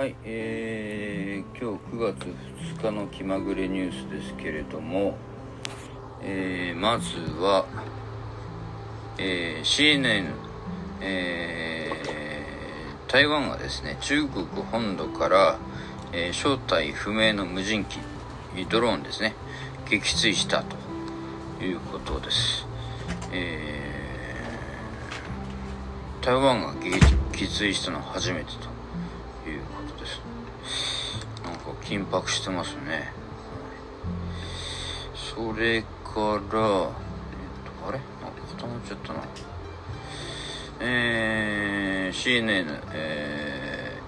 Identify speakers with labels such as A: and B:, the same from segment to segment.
A: はい、えー、今日9月2日の気まぐれニュースですけれども、えー、まずは、えー、CNN、えー、台湾がですね、中国本土から、えー正体不明の無人機、ドローンですね、撃墜したということです。えー台湾が撃墜したのは初めてと緊迫してますね。それから、えっと、あれ？なんか固まっちゃったな。えー、CNN、え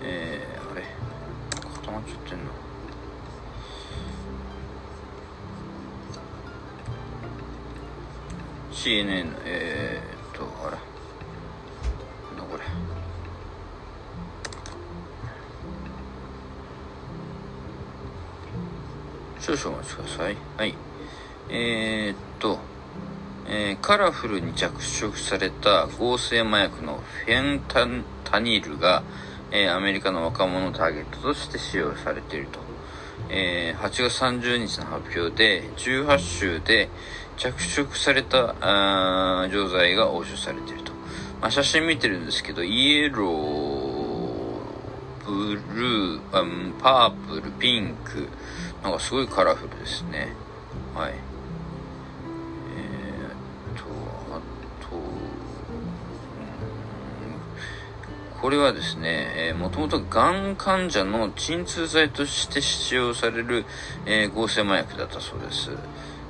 A: ー、えー、あれ？固まっちゃってんな。CNN、えー少々お待ちください。はい。えー、っと、えーカラフルに着色された合成麻薬のフェンタタニールが、えーアメリカの若者をターゲットとして使用されていると。えー8月30日の発表で、18州で着色された錠剤が押収されていると。まあ、写真見てるんですけど、イエロー、ルー、パープル、ピンク、なんかすごいカラフルですね。はい。え、っと、あと、これはですね、えー、もともとがん患者の鎮痛剤として使用される、えー合成麻薬だったそうです。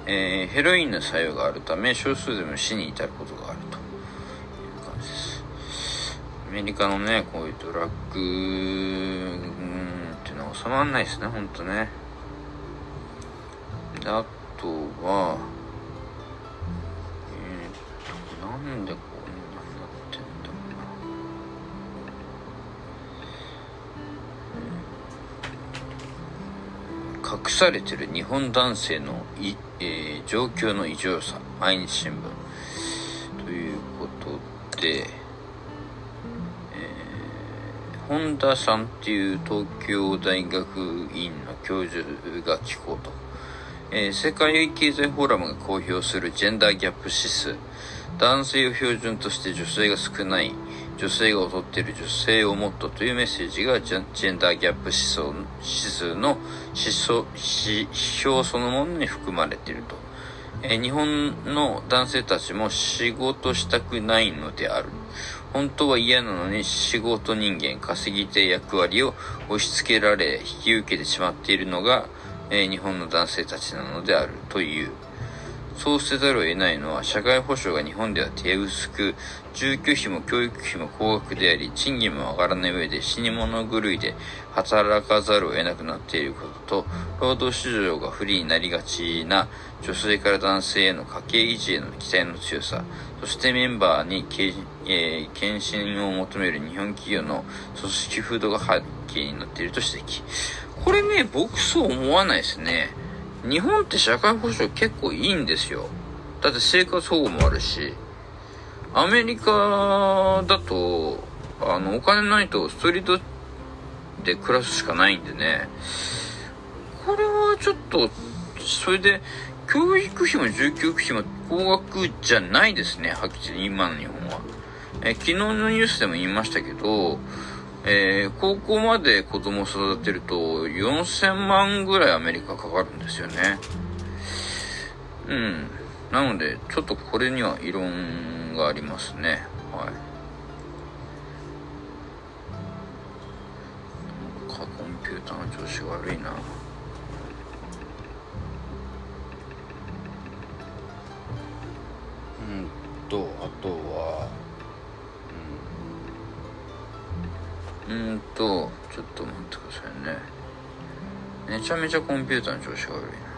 A: えーヘロインの作用があるため、少数でも死に至ることがメリカのね、こういうドラッグ、うんっていうのは収まんないですね、ほんとね。であとは、えー、っと、なんでこんなになってんだろうな。隠されてる日本男性のい、えー状況の異常さ、毎日新聞。ということで、本田さんっていう東京大学院の教授が聞こうと。えー世界経済フォーラムが公表するジェンダーギャップ指数。男性を標準として女性が少ない、女性が劣っている女性をもっとというメッセージがジェンダーギャップ指数指数の指数指標そのものに含まれていると。えー日本の男性たちも仕事したくないのである。本当は嫌なのに仕事人間、稼ぎ手役割を押し付けられ、引き受けてしまっているのが、えー日本の男性たちなのであるという。そうせざるを得ないのは、社会保障が日本では手薄く、住居費も教育費も高額であり、賃金も上がらない上で死に物狂いで働かざるを得なくなっていることと、労働市場が不利になりがちな女性から男性への家計維持への期待の強さ、そしてメンバーに、えー献身を求める日本企業の組織風土が背景になっていると指摘。これね、僕そう思わないですね。日本って社会保障結構いいんですよ。だって生活保護もあるし。アメリカだと、あの、お金ないとストリートで暮らすしかないんでね。これはちょっと、それで、教育費も住居費も高額じゃないですね、はっきり今の日本は。え昨日のニュースでも言いましたけど、えー高校まで子供を育てると4000万ぐらいアメリカかかるんですよね。うん。なので、ちょっとこれには異論がありますね。はい。かコンピューターの調子悪いな。うんと、あとは、うん、と、ちょっと待ってくださいね。めちゃめちゃコンピューターの調子が悪いな。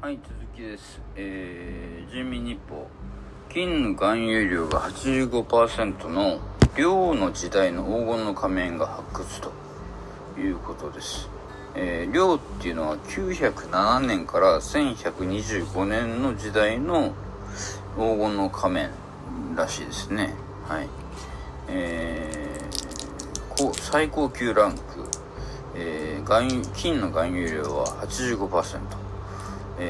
A: はい、続きです。えー、人民日報。金の含有量が85%の量の時代の黄金の仮面が発掘ということです。えー、量っていうのは907年から1125年の時代の黄金の仮面らしいですね。はい。えー、最高級ランク、えー、金の含有量は85%、え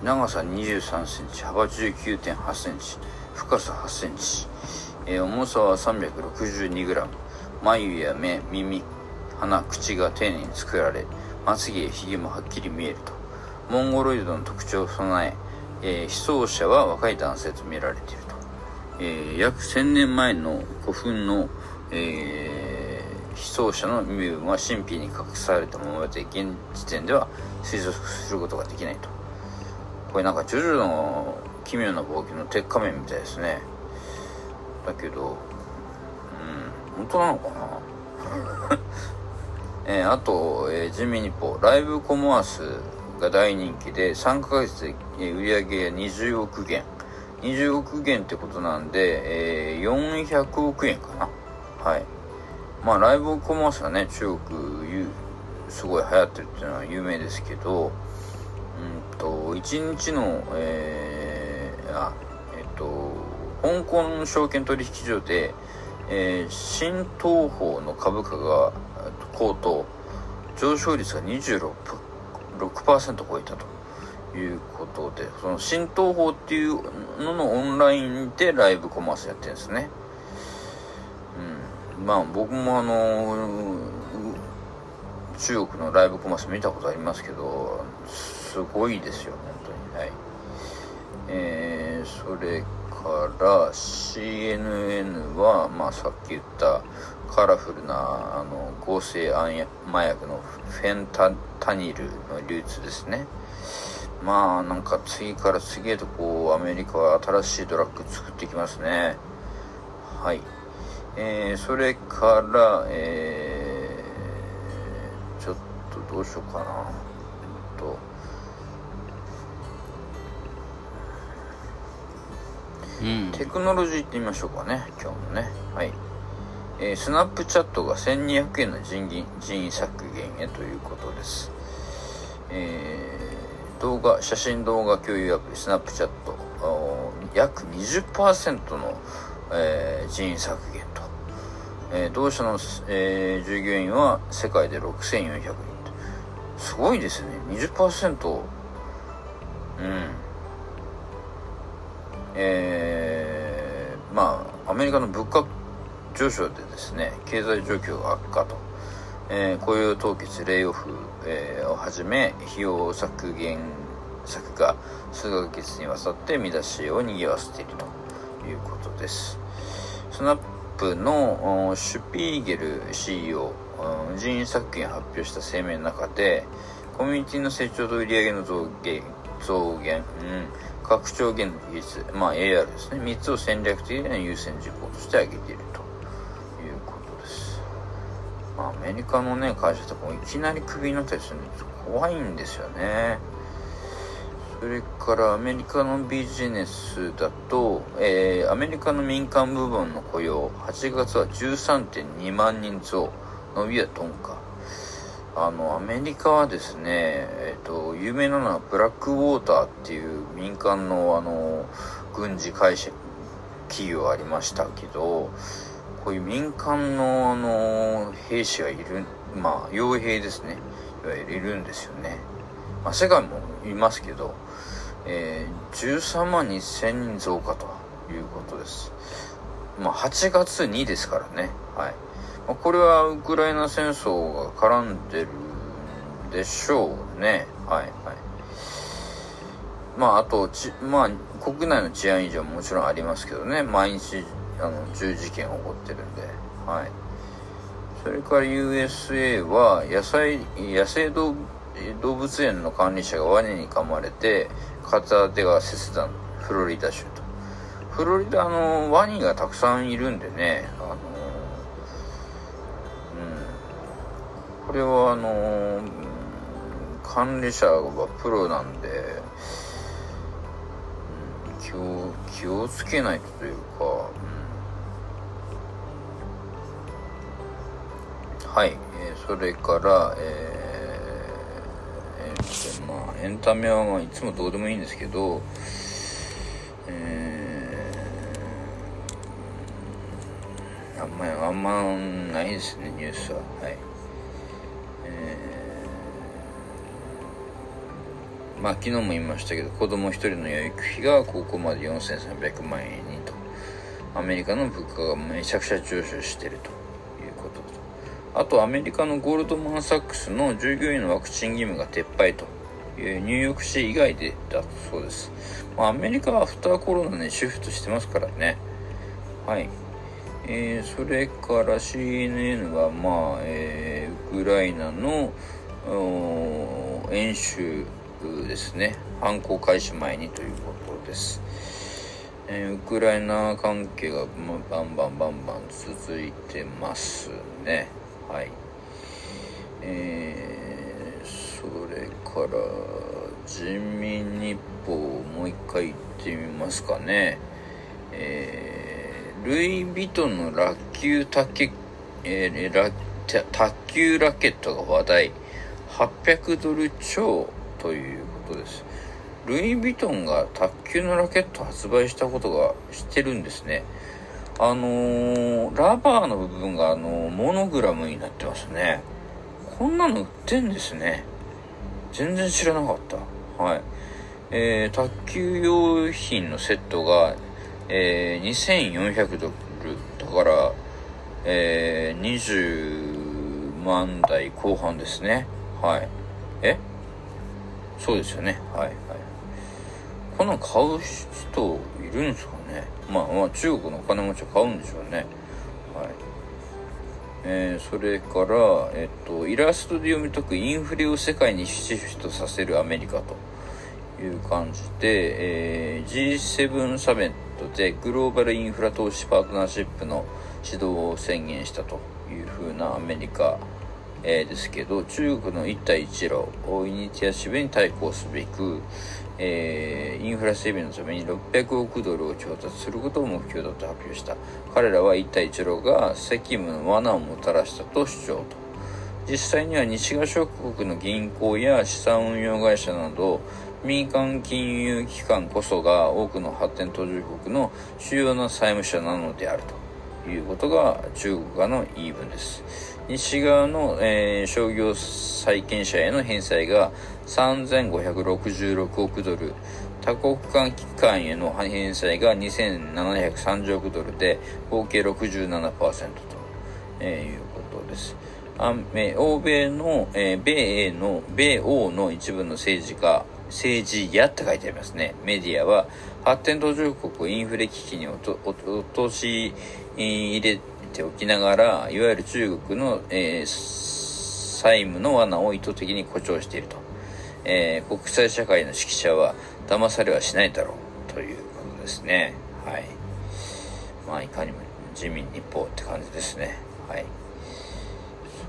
A: ー、長さ23センチ、幅19.8センチ、深さ8センチ、えー、重さは 362g、眉や目、耳、鼻、口が丁寧に作られ、まつげやひげもはっきり見えると。モンゴロイドの特徴を備え、えー、被葬者は若い男性と見られていると。えー、約1000年前の古墳の、えー、被葬者の身分は神秘に隠されたままで、現時点では推測することができないと。これなんか、ジョジョの奇妙な冒険の鉄仮面みたいですね。だけど、うん、本当なのかな？えー、あと、えー、ジミニポ、ライブコモアスが大人気で、3ヶ月で、えー、売り上げ20億元。20億元ってことなんで、えー、400億円かな？はい。まあ、ライブコマースはね、中国、すごい流行ってるっていうのは有名ですけど、うんと、1日の、えー、あ、香港証券取引所で、えー、新東宝の株価が高騰上昇率が26%超えたということでその新東宝っていうののオンラインでライブコマースやってるんですね。うん。まあ僕もあの中国のライブコマース見たことありますけどすごいですよ本当に。はい。えー、それから CNN は、まあ、さっき言ったカラフルなあの合成麻薬のフェンタタニルの流通ですね。まあなんか次から次へとこうアメリカは新しいドラッグ作ってきますね。はい。えー、それからえー、ちょっとどうしようかな。テクノロジーってみましょうかね。今日もね。はい、えー、スナップチャットが1200円の人員人員削減へということです、えー、動画写真動画共有アプリスナップチャット。約20%の、えー、人員削減と、えー、同社の、えー、従業員は世界で6400人すごいですね。20%うん。えー、まあアメリカの物価上昇でですね経済状況が悪化と、えー、雇用凍結レイオフ、えー、をはじめ費用削減策が数ヶ月にわたって見出しを賑わせているということです。スナップのシュピーゲル CEO 人員削減発表した声明の中でコミュニティの成長と売上の増減増減、うん拡張現の技術、まあ AR ですね。3つを戦略的な優先事項として挙げているということです。まあアメリカのね、会社とかもいきなりクビになったりするんで怖いんですよね。それからアメリカのビジネスだと、えー、アメリカの民間部門の雇用、8月は13.2万人増、伸びは鈍化。あの、アメリカはですね、えっ、と、有名なのはブラックウォーターっていう民間のあの、軍事会社、企業ありましたけど、こういう民間のあの、兵士がいる、まあ、傭兵ですね。いわゆるいるんですよね。まあ、世界もいますけど、えー、13万2000人増加ということです。まあ、8月にですからね。はい。これはウクライナ戦争が絡んでるんでしょうね。はいはい。まああとち、まあ国内の治安維持はもちろんありますけどね。毎日あの銃事件起こってるんで。はい。それから USA は野菜、野生動物園の管理者がワニに噛まれて片手が切断、フロリダ州と。フロリダのワニがたくさんいるんでね、あのこれはあの管理者はプロなんで、気を気をつけないとというか、はい、えー、それから、えーえまあ、エンタメはまあいつもどうでもいいんですけど、えー、あんまりあんまないですねニュースは。はい。えー、まあ昨日も言いましたけど子供一人の養育費が高校まで4300万円にと。アメリカの物価がめちゃくちゃ上昇しているということ。とあとアメリカのゴールドマン・サックスの従業員のワクチン義務が撤廃というニューヨーク市以外でだそうです、まあ、アメリカはアフターコロナにシフトしてますからね。はい。えー、それから CNN はまあ、えー、クライナの演習ですね。犯行開始前にということです。えー、ウクライナ関係がバンバンバンバン続いてますね。はい。えー、それから人民日報をもう一回言ってみますかね。えー、ルイ・ヴィトンのラッキュー卓えー、ラ卓球ラケットが話題800ドル超ということですルイ・ヴィトンが卓球のラケット発売したことが知ってるんですね。あのー、ラバーの部分があのー、モノグラムになってますね。こんなの売ってんですね。全然知らなかった。はい。えー、卓球用品のセットが、えー、2400ドル。だから、えー、万台後半ですね。はい。え？そうですよね。はい、はい。こんなん買う人いるんですかね？まあまあ中国のお金持ちは買うんでしょうねはいえー、それから、えっと、イラストで読み解くインフレを世界にシフトさせるアメリカという感じで、えー、G7 サミットでグローバルインフラ投資パートナーシップの指導を宣言したというふうなアメリカえー、ですけど中国の一帯一路イニティアシブに対抗すべく、えー、インフラ整備のために600億ドルを調達することを目標だと発表した彼らは一帯一路が責務の罠をもたらしたと主張と実際には西側諸国の銀行や資産運用会社など民間金融機関こそが多くの発展途上国の主要な債務者なのであるということが中国側の言い分です。西側の、えー、商業債権者への返済が3566億ドル、多国間機関への返済が2730億ドルで、合計67%と、えー、いうことです。欧米の、えー、米英の、米欧の一部の政治家、政治家って書いてありますね。メディアは、発展途上国をインフレ危機に落とし入れておきながら、いわゆる中国の、えー、債務の罠を意図的に誇張していると。えー、国際社会の指揮者は騙されはしないだろうということですね。はい。まあ、いかにも自民日報って感じですね。はい。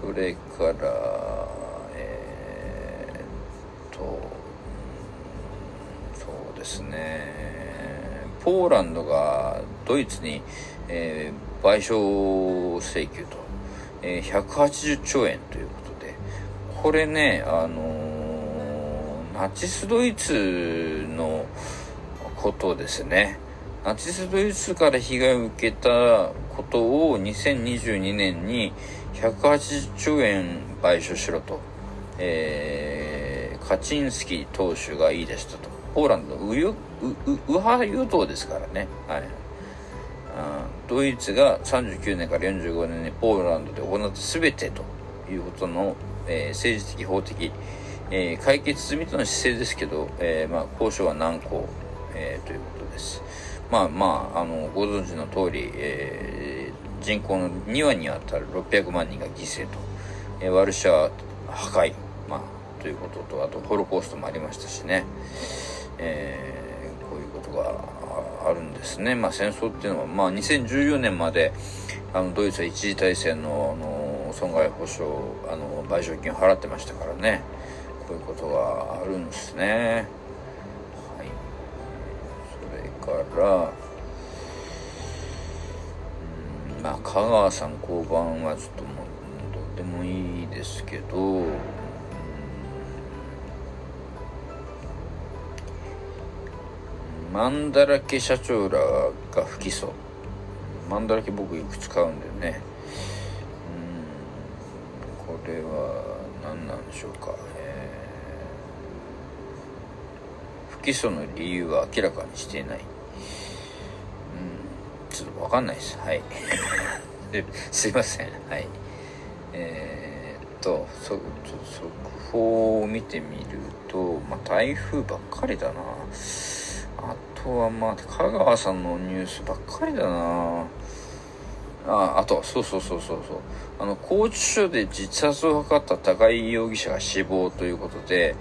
A: それから、えー、と、そうですね。ポーランドがドイツに、えー、賠償請求と、えー、180兆円ということで、これね、あのー、ナチスドイツのことですね。ナチスドイツから被害を受けたことを2022年に180兆円賠償しろと、えー、カチンスキー党首が言い出したと。ポーランドの右派与党ですからね。はい。ドイツが39年から45年にポーランドで行った全てということの、えー、政治的法的、えー、解決済みとの姿勢ですけど、えー、まあ、交渉は難航、えということです。まあまあ、あの、ご存知の通り、え人口の2割にあたる600万人が犠牲と、えワルシャワ破壊、まあ、ということと、あとホロコーストもありましたしね。えー、こういうことがですね。まあ、戦争っていうのは、まあ、2014年まであのドイツは一次大戦のあの損害保障あの賠償金を払ってましたからねこういうことがあるんですね。はい、それから、うん、まあ香川さん交番はちょっともうどうでもいいですけど、マンだらけ社長らが不起訴。マンだらけ僕よく使うんだよね。うん、これは何なんでしょうか。えー、不起訴の理由は明らかにしていない。うん、ちょっとわかんないです。はい。すいません。はい。えー、っと、そ、ちょ速報を見てみると、まあ、台風ばっかりだな。とはまあ、香川さんのニュースばっかりだなあ、あと、そうそうそうそうそう。あの、拘置所で自殺を図った高井容疑者が死亡ということで、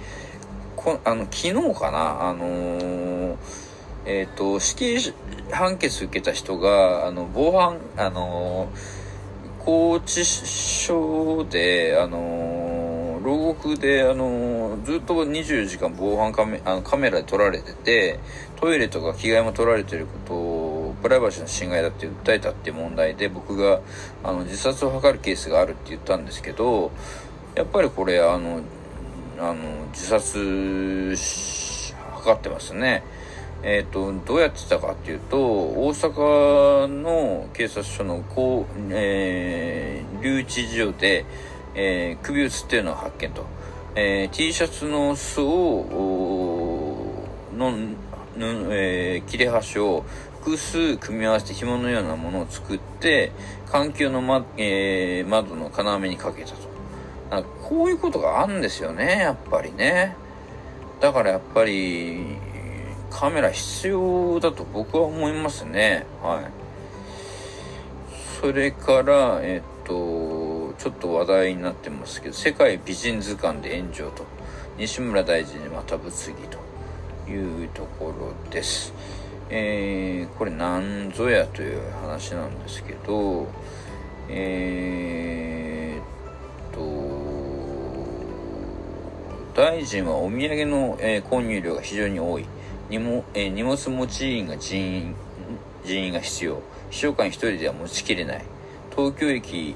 A: こあの、昨日かな、あのー、えっ、ー、と、死刑判決受けた人が、あの、防犯、あのー、拘置所で、あの牢獄で、あのずっと24時間防犯カメあのカメラで撮られてて、トイレとか着替えも撮られてることを、プライバシーの侵害だって訴えたっていう問題で、僕が、あの、自殺を図るケースがあるって言ったんですけど、やっぱりこれ、あの、あの、自殺図ってますね。えっ、ー、と、どうやってたかっていうと、大阪の警察署の、こう、えー、留置所で、えー、首をつっていうのを発見と。えー、T シャツの裾を、の、えー、切れ端を複数組み合わせて紐のようなものを作って、環境の、まえー、窓の金網にかけたと。こういうことがあるんですよね、やっぱりね。だからやっぱり、カメラ必要だと僕は思いますね。はい。それから、えっと、ちょっと話題になってますけど、世界美人図鑑で炎上と、西村大臣にまた物議というところです。えー、これ何ぞやという話なんですけど、えー、と、大臣はお土産の、えー、購入量が非常に多い。荷物,、えー、荷物持ち員が人員、人員が必要。秘書官一人では持ちきれない。東京駅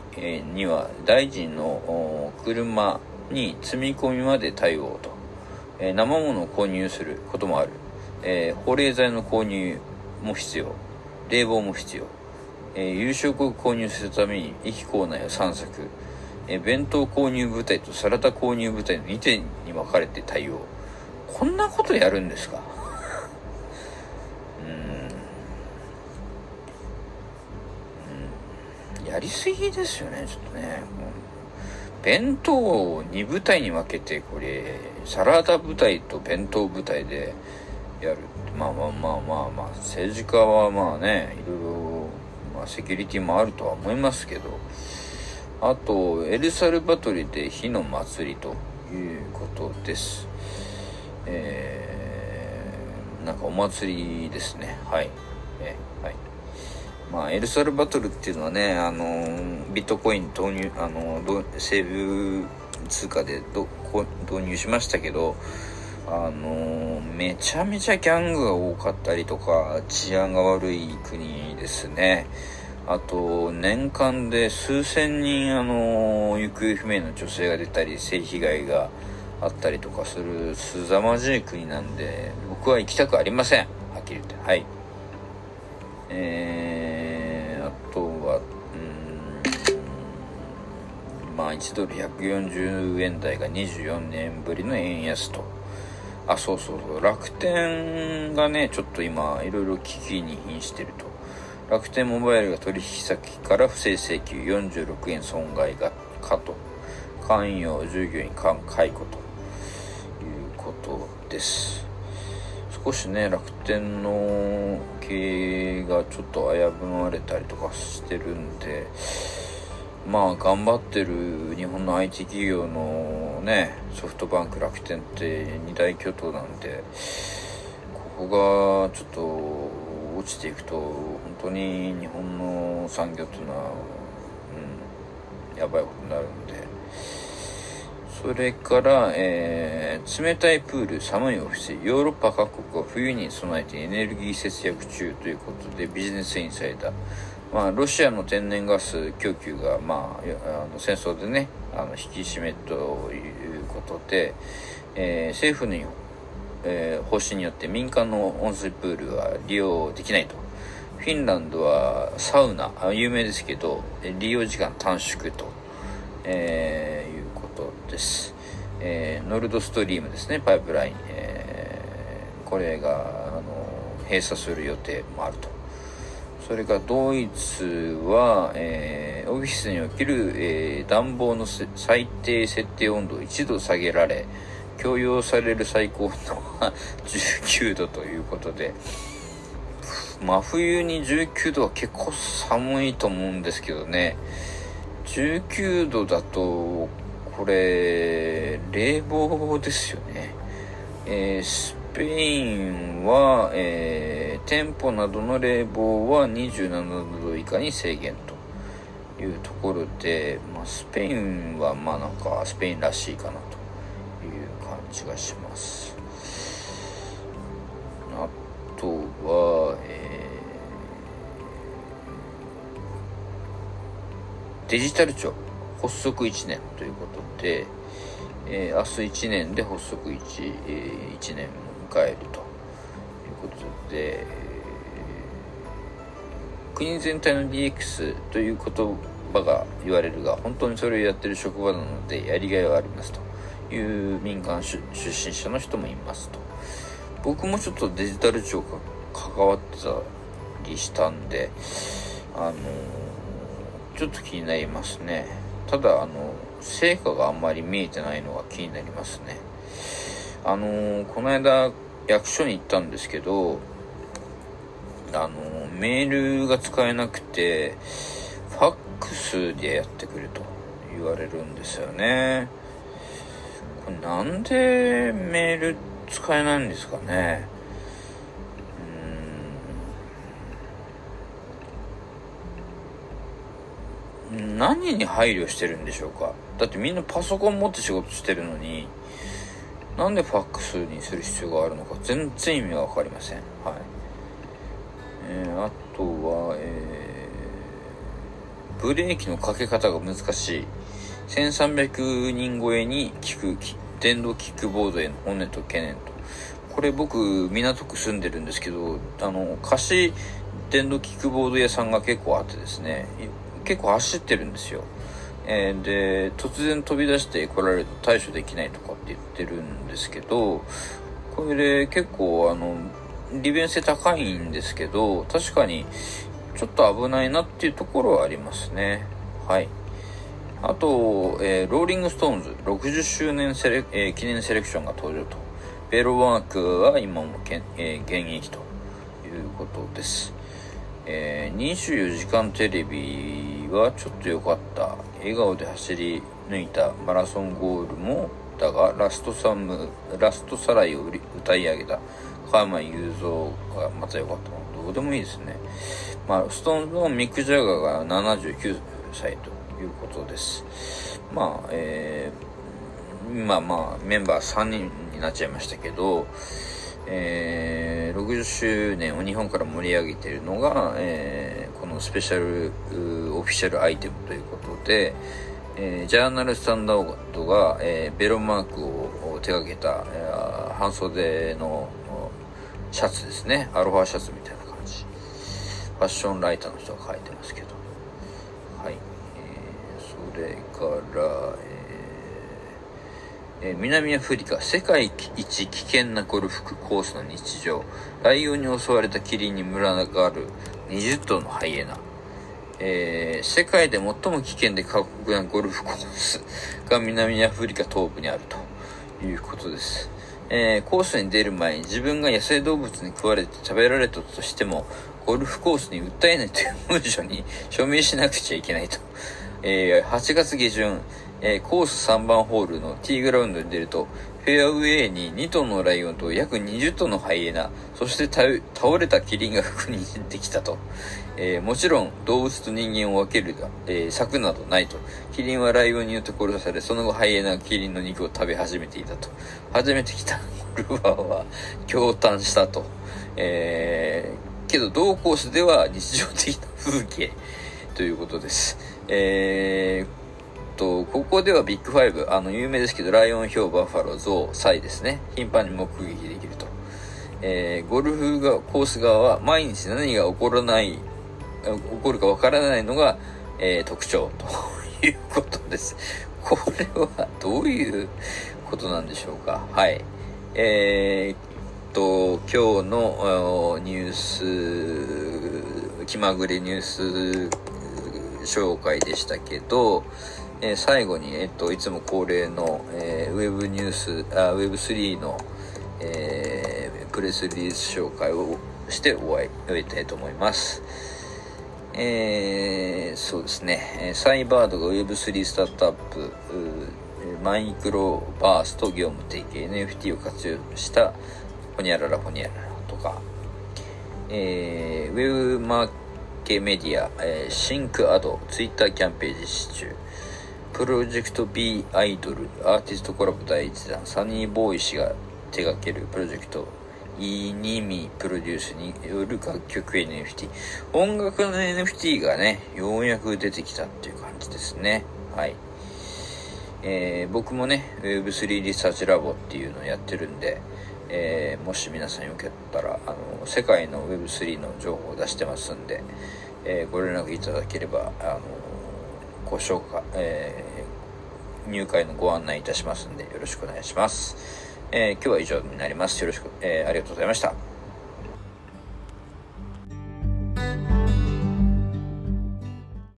A: には大臣の車に積み込みまで対応と、え生物を購入することもある、え保冷剤の購入も必要。冷房も必要、え夕食を購入するために駅構内を散策、え弁当購入部隊とサラダ購入部隊の2点に分かれて対応。こんなことやるんですか？うん、うん。やりすぎですよね、ちょっとね。弁当を2部隊に分けて、これ、サラダ部隊と弁当部隊でやる。まあまあまあまあまあ、政治家はまあね、いろいろ、まあセキュリティもあるとは思いますけど、あと、エルサルバトルで火の祭りということです。えー、なんかお祭りですね。はい。えはい。まあ、エルサルバトルっていうのはね、あのビットコイン投入、あのセーブ通貨でど導入しましたけど、あのめちゃめちゃギャングが多かったりとか、治安が悪い国ですね。あと、年間で数千人、あの行方不明の女性が出たり、性被害があったりとかする、すざまじい国なんで、僕は行きたくありません。はっきり言って。はい。えまあ1ドル140円台が24年ぶりの円安と。あ、そうそうそう。楽天がね、ちょっと今、いろいろ危機に瀕してると。楽天モバイルが取引先から不正請求46円損害がかと。関与従業員間解雇ということです。少しね、楽天の経営がちょっと危ぶまれたりとかしてるんで、まあ頑張ってる日本の IT 企業のね、ソフトバンク楽天って二大巨頭なんで、ここがちょっと落ちていくと、本当に日本の産業っていうのは、うん、やばいことになるんで、それから、えー、冷たいプール、寒いオフィス、ヨーロッパ各国は冬に備えてエネルギー節約中ということで、ビジネスインサイダー。まあ、ロシアの天然ガス供給が、まあ、あの戦争でねあの引き締めということで、えー、政府の、えー、方針によって民間の温水プールは利用できないと。フィンランドはサウナ有名ですけど利用時間短縮と、えー、いうことです、え、ノルドストリームですねパイプライン、え、これがあの閉鎖する予定もあると。それからドイツは、えー、オフィスにおける、えー、暖房の最低設定温度を1度下げられ、共用される最高温度は19 度ということで、真冬に19度は結構寒いと思うんですけどね、19度だと、これ、冷房ですよね。えーペインは、えー、店舗などの冷房は27度以下に制限というところで、まあ、スペインはまあなんかスペインらしいかなという感じがします。あとは、えー、デジタル庁発足1年ということで、えー、明日1年で発足 1,、えー、1年迎えるということで、国全体の DX という言葉が言われるが本当にそれをやってる職場なのでやりがいはありますという民間出身者の人もいますと。僕もちょっとデジタル庁が関わってたりしたんであのちょっと気になりますね。ただあの成果があんまり見えてないのが気になりますねあの、この間役所に行ったんですけど、あの、メールが使えなくて、ファックスでやってくれと言われるんですよね。これなんでメール使えないんですかね。何に配慮してるんでしょうか？だってみんなパソコン持って仕事してるのになんでファックスにする必要があるのか？全然意味が分かりません。はい。えー、あとは、えー、ブレーキのかけ方が難しい。1300人超えに効く電動キックボードへの本音と懸念と。これ僕、港区住んでるんですけど、あの、貸し電動キックボード屋さんが結構あってですね、結構走ってるんですよ。えー、で、突然飛び出して来られると対処できないとかって言ってるんですけど、これで結構あの、利便性高いんですけど、確かにちょっと危ないなっていうところはありますね。はい。あと、えー、ローリングストーンズ60周年セレ、えー、記念セレクションが登場と。ベロマークは今もけ、えー、現役ということです。えー、24時間テレビはちょっと良かった。笑顔で走り抜いたマラソンゴールもだが、ラストサム、ラストサライを歌い上げた加山雄三がまた良かったの。どうでもいいですね。まあ、ストーンズのミック・ジャガーが79歳ということです。まあ、えー、今まあ、メンバー3人になっちゃいましたけど、えー、60周年を日本から盛り上げているのが、えー、スペシャルオフィシャルアイテムということで、えー、ジャーナルスタンダードが、えー、ベロマークを手掛けた、えー、半袖のシャツですね。アロハシャツみたいな感じ。ファッションライターの人が書いてますけど。はい。えー、それから、えー、南アフリカ世界一危険なゴルフコースの日常ライオンに襲われたキリンに群がる20頭のハイエナ、えー、世界で最も危険で過酷なゴルフコース が南アフリカ東部にあるということです、えー、コースに出る前に自分が野生動物に食われて食べられたとしてもゴルフコースに訴えないという文書に 署名しなくちゃいけないと、えー、8月下旬えー、コース3番ホールのティーグラウンドに出ると、フェアウェイに2頭のライオンと約20頭のハイエナ、そして倒れたキリンが確認できたと。えー、もちろん動物と人間を分けるが、えー、柵などないと。キリンはライオンによって殺され、その後ハイエナがキリンの肉を食べ始めていたと。初めて来た ルファーは驚嘆したと。えーけど同コースでは日常的な風景ということです。えー、と、ここではビッグファイブ、あの、有名ですけど、ライオン、ヒョウ、バッファロー、ゾウ、サイですね。頻繁に目撃できると。えー、ゴルフがコース側は毎日何が起こらない、起こるかわからないのが、えー、特徴ということです。これはどういうことなんでしょうか。はい。えー、と、今日のニュース、気まぐれニュース紹介でしたけど、えー、最後に、えっと、いつも恒例の、えー、ウェブニュース、あ、ウェブ3の、えー、プレスリリース紹介をして終えたいと思います。えー、そうですね、サイバードが Web3 スタートアップ、マイクロバースト業務提携 NFT を活用したホニャララホニャララとか、えー、ウェブマーケメディア、えー、シンクアド、ツイッターキャンペーン実施中、プロジェクト B アイドル、アーティストコラボ第1弾、サニーボーイ氏が手掛けるプロジェクトイニミープロデュースによる楽曲 NFT。音楽の NFT がね、ようやく出てきたっていう感じですね。はい。えー、僕もね、Web3 リサーチラボっていうのをやってるんで、えー、もし皆さんよかったら、あの、世界の Web3 の情報を出してますんで、えー、ご連絡いただければ、あの、ご紹介、え、入会のご案内いたしますんで、よろしくお願いします。えー、今日は以上になります。よろしく、えー、ありがとうございました。